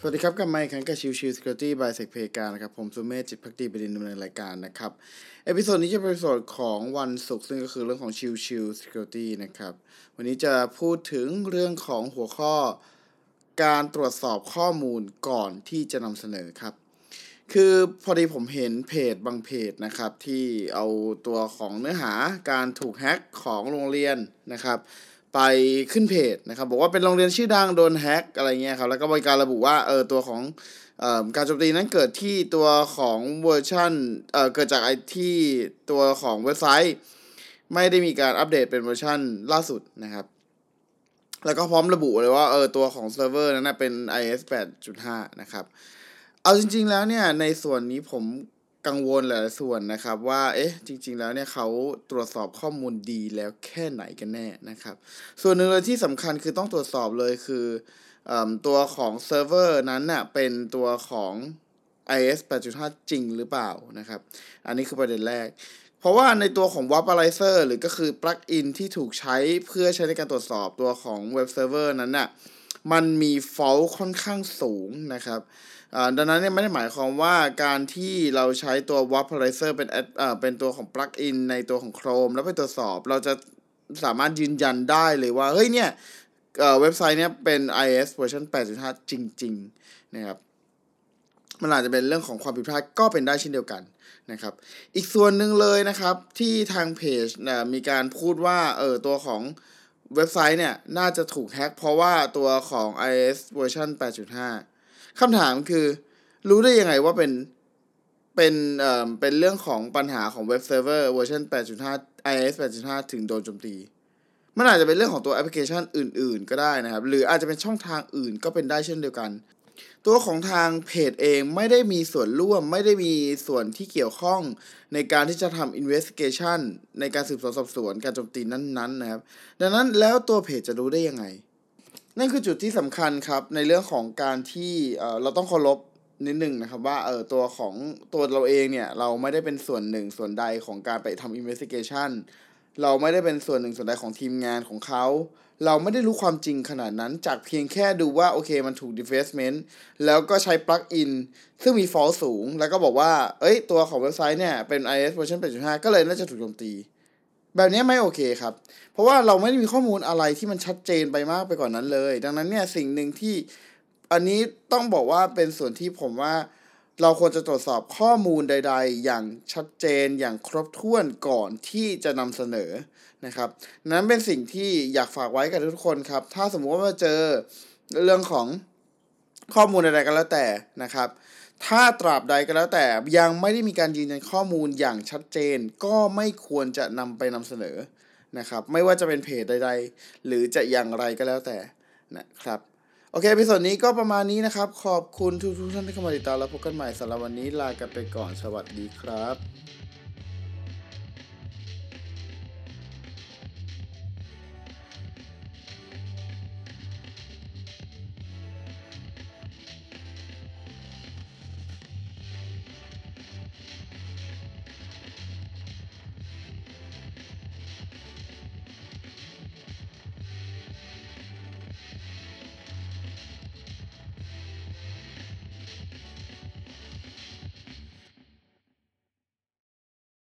สวัสดีครับกลับมาอีกครั้งกับชิวชิว Security by s e c p a y การนะครับ ผมสุเมธจิตภักดีบดินทร์ดำเนินรายการนะครับ episode นี้จะเป็นเอพิโซดของวันศุกร์ซึ่งก็คือเรื่องของชิวชิว Security นะครับ วันนี้จะพูดถึงเรื่องของหัวข้อการตรวจสอบข้อมูลก่อนที่จะนำเสนอครับ คือพอดีผมเห็นเพจบางเพจนะครับ ที่เอาตัวของเนื้อหาการถูกแฮ็กของโรงเรียนนะครับ ไปขึ้นเพจนะครับบอกว่าเป็นโรงเรียนชื่อดังโดนแฮ็กอะไรเงี้ยครับแล้วก็มีการระบุว่าเออตัวของออการโจมตีนั้นเกิดที่ตัวของเวอร์ชันเเกิดจากไอที่ตัวของเว็บไซต์ ไม่ได้มีการอัปเดตเป็นเวอร์ชันล่าสุดนะครับ แล้วก็พร้อมระบุเลยว่าเออตัวของเซิร์ฟเวอร์นั้นนะเป็น IIS 8.5 นะครับ เอาจริงๆแล้วเนี่ยในส่วนนี้ผม กังวลหลายส่วนนะครับ ว่าเอ๊ะจริง ๆ แล้วเนี่ยเขาตรวจสอบข้อมูลดีแล้วแค่ไหนกันแน่นะครับ ส่วนหนึ่งเลยที่สำคัญคือต้องตรวจสอบเลยคืออตัวของเซิร์ฟเวอร์นั้นน่ะเป็นตัวของ IIS 8.5 จริงหรือเปล่านะครับ อันนี้คือประเด็นแรก เพราะว่าในตัวของ Wappalyzer หรือก็คือปลั๊กอินที่ถูกใช้เพื่อใช้ในการตรวจสอบตัวของเว็บเซิร์ฟเวอร์นั้นน่ะ มันมี fault ค่อนข้างสูงนะครับอ่าดังนั้นเนี่ยไม่ได้หมายความว่าการที่เราใช้ตัว Wappalyzer เป็น add อ่าเป็นตัวของปลั๊กอินในตัวของ Chrome แล้วไปตรวจสอบ เราจะสามารถยืนยันได้เลยว่า เฮ้ยเนี่ยเอ่อเว็บไซต์เนี้ยเป็น IIS เวอร์ชัน8.5 จริง ๆ นะครับมันอาจจะเป็นเรื่องของความผิดพลาดก็เป็นได้เช่นเดียวกันนะครับ อีกส่วนหนึ่งเลยนะครับที่ทางเพจนะมีการพูดว่าเออตัวของ เว็บไซต์เนี่ย น่าจะถูกแฮ็กเพราะว่าตัวของ IIS เวอร์ชัน8.5 คำถามคือ รู้ได้ยังไงว่าเป็นเป็นเอ่อเป็นเรื่องของปัญหาของเว็บเซิร์ฟเวอร์เวอร์ชัน8.5 IIS 8.5 ถึงโดนโจมตี มันอาจจะเป็นเรื่องของตัวแอปพลิเคชันอื่น ๆ ก็ได้นะครับ หรืออาจจะเป็นช่องทางอื่นก็เป็นได้เช่นเดียวกัน ตัวของทางเพจเองไม่ได้มีส่วนร่วม ไม่ได้มีส่วนที่เกี่ยวข้องในการที่จะทำ investigation ในการสืบสวนสอบสวนการโจมตีนั้นๆนะครับ ดังนั้นแล้วตัวเพจจะรู้ได้ยังไง นั่นคือจุดที่สำคัญครับในเรื่องของการที่เราต้องเคารพนิดหนึ่งนะครับว่าเออตัวของตัวเราเองเนี่ย เราไม่ได้เป็นส่วนหนึ่งส่วนใดของการไปทำ investigation เราไม่ได้เป็นส่วนหนึ่งส่วนใดของทีมงานของเขา เราไม่ได้รู้ความจริงขนาดนั้น จากเพียงแค่ดูว่าโอเคมันถูก defacement แล้วก็ใช้ปลั๊กอินซึ่งมี fault สูง แล้วก็บอกว่า เอ้ย ตัวของเว็บไซต์เนี่ย เป็น IIS เวอร์ชัน8.5 ก็เลยน่าจะถูกโจมตี แบบนี้ไม่โอเคครับ เพราะว่าเราไม่ได้มีข้อมูลอะไรที่มันชัดเจนไปมากไปกว่านนั้นเลย ดังนั้นเนี่ยสิ่งหนึ่งที่อันนี้ต้องบอกว่าเป็นส่วนที่ผมว่า เราควรจะตรวจสอบข้อมูลใด ๆ อย่างชัดเจนอย่างครบถ้วนก่อนที่จะนำเสนอนะครับนั้นเป็นสิ่งที่อยากฝากไว้กับทุกคนครับ ถ้าสมมติว่ามาเจอเรื่องของข้อมูลใดๆก็แล้วแต่นะครับ ถ้าตราบใดก็แล้วแต่ยังไม่ได้มีการยืนยันข้อมูลอย่างชัดเจน ก็ไม่ควรจะนำไปนำเสนอนะครับ ไม่ว่าจะเป็นเพจใด ๆ หรือจะอย่างไรก็แล้วแต่นะครับ โอเคพิสดนี้ก็ประมาณนี้นะครับ ขอบคุณทุกท่านที่เข้ามาติดตามแล้วพบกันใหม่สำหรับวันนี้ลากันไปก่อนสวัสดีครับ